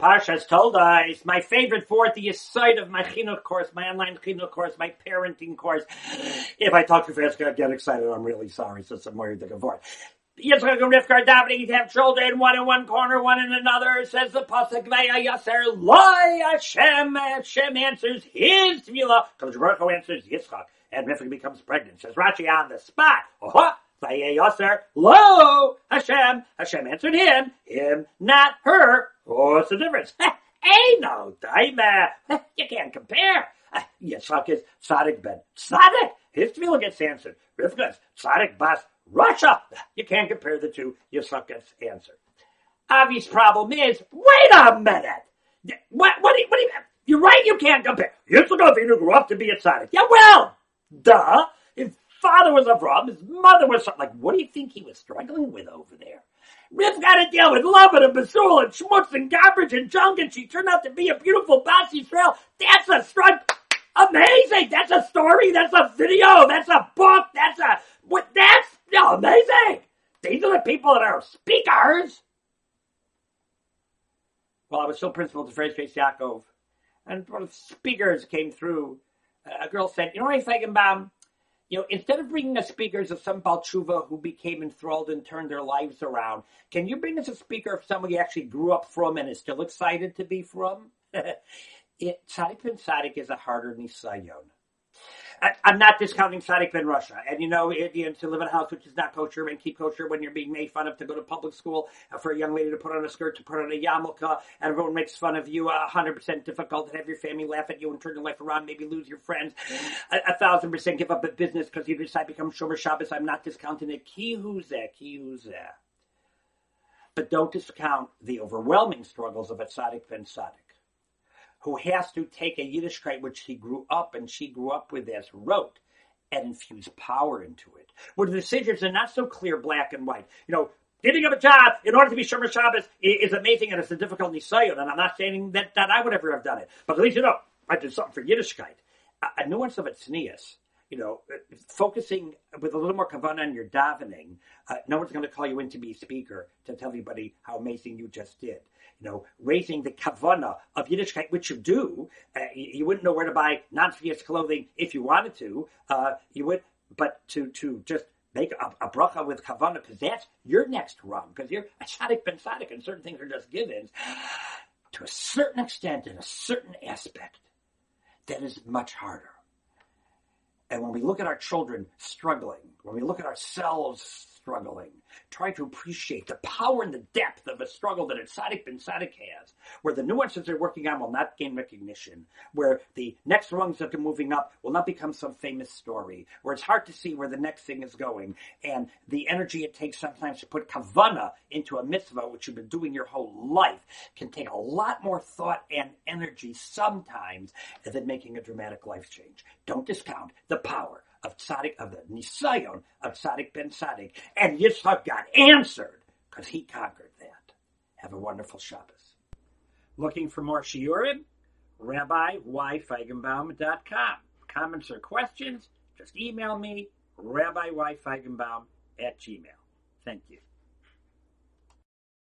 Parshas told us my favorite fourth the site of my chinuch course, my online chinuch course, my parenting course. If I talk too fast, I get excited. I'm really sorry. So some more to go forth. Yitzchak and Rivka davening to have children, one in one corner, one in another. Says the pasuk, "Vaya Yaser Loi Hashem." Hashem answers his tefillah. Because Baruch answers Yitzchak, and Rivka becomes pregnant. Says Rashi on the spot. Oh, Vaya Yaser Lo Hashem. Hashem answered him, him, not her. What's the difference? Hey, no, daima. You can't compare. Yitzchak is Tzaddik ben Tzaddik. His tefillah gets answered. Rivka is Tzaddik bas rasha. You can't compare the two. Yitzchak gets answered. Avi's problem is, wait a minute. What, what, do you, what do you, you're right, you can't compare. Yitzchak Avinu grew up to be a tzaddik. Yeah, well, duh. His father was Avraham. His mother was. Like, what do you think he was struggling with over there? Riv's got to deal with Lavan and Besuel and schmutz and garbage and junk, and she turned out to be a beautiful Bas Yisrael. That's a struggle. Amazing! That's a story. That's a video. That's a book. That's a what? That's no, amazing. These are the people that are speakers. Well, I was still principal to Fresh Bais Yaakov, and one of the speakers came through. A girl said, "You know, Ray Feigenbaum, you know, instead of bringing us speakers of some baal teshuva who became enthralled and turned their lives around, can you bring us a speaker of someone you actually grew up from and is still excited to be from?" it, Tzadik Ben Tzadik is a harder nisayon. I'm not discounting Tzaddik Ben Rasha. And you know, it, you know, to live in a house which is not kosher and keep kosher when you're being made fun of to go to public school, uh, for a young lady to put on a skirt, to put on a yarmulke, and everyone makes fun of you, hundred percent difficult to have your family laugh at you and turn your life around, maybe lose your friends, a, thousand percent give up a business because you decide to become Shomer Shabbos. I'm not discounting it. Ki who's there, ki who's there. But don't discount the overwhelming struggles of a Tzaddik Ben Tzaddik who has to take a Yiddishkeit which he grew up and she grew up with as rote and infuse power into it. Where the decisions are not so clear black and white. You know, giving up a job in order to be Shomer Shabbos is amazing and it's a difficult nisayon. And I'm not saying that, that I would ever have done it. But at least, you know, I did something for Yiddishkeit. A, a nuance of it, tznius, you know, focusing with a little more kavanah on your davening, uh, no one's going to call you in to be speaker to tell everybody how amazing you just did you know, raising the kavana of Yiddishkeit, which you do. Uh, you, you, wouldn't know where to buy non-fias clothing if you wanted to. Uh, you would, but to to just make a, a bracha with kavana because that's your next rung because you're a tzaddik ben tzaddik and certain things are just givens. To a certain extent, in a certain aspect, that is much harder. And when we look at our children struggling, when we look at ourselves struggling. Try to appreciate the power and the depth of a struggle that a tzaddik ben tzaddik has, where the nuances they're working on will not gain recognition, where the next rungs that they're moving up will not become some famous story, where it's hard to see where the next thing is going, and the energy it takes sometimes to put kavana into a mitzvah, which you've been doing your whole life, can take a lot more thought and energy sometimes than making a dramatic life change. Don't discount the power of Tzaddik, of the Nisayon of Tzaddik ben Tzaddik. And Yitzchak got answered because he conquered that. Have a wonderful Shabbos. Looking for more Shiurim? RabbiYFeigenbaum.com. Comments or questions? Just email me, RabbiYFeigenbaum at gmail. Thank you.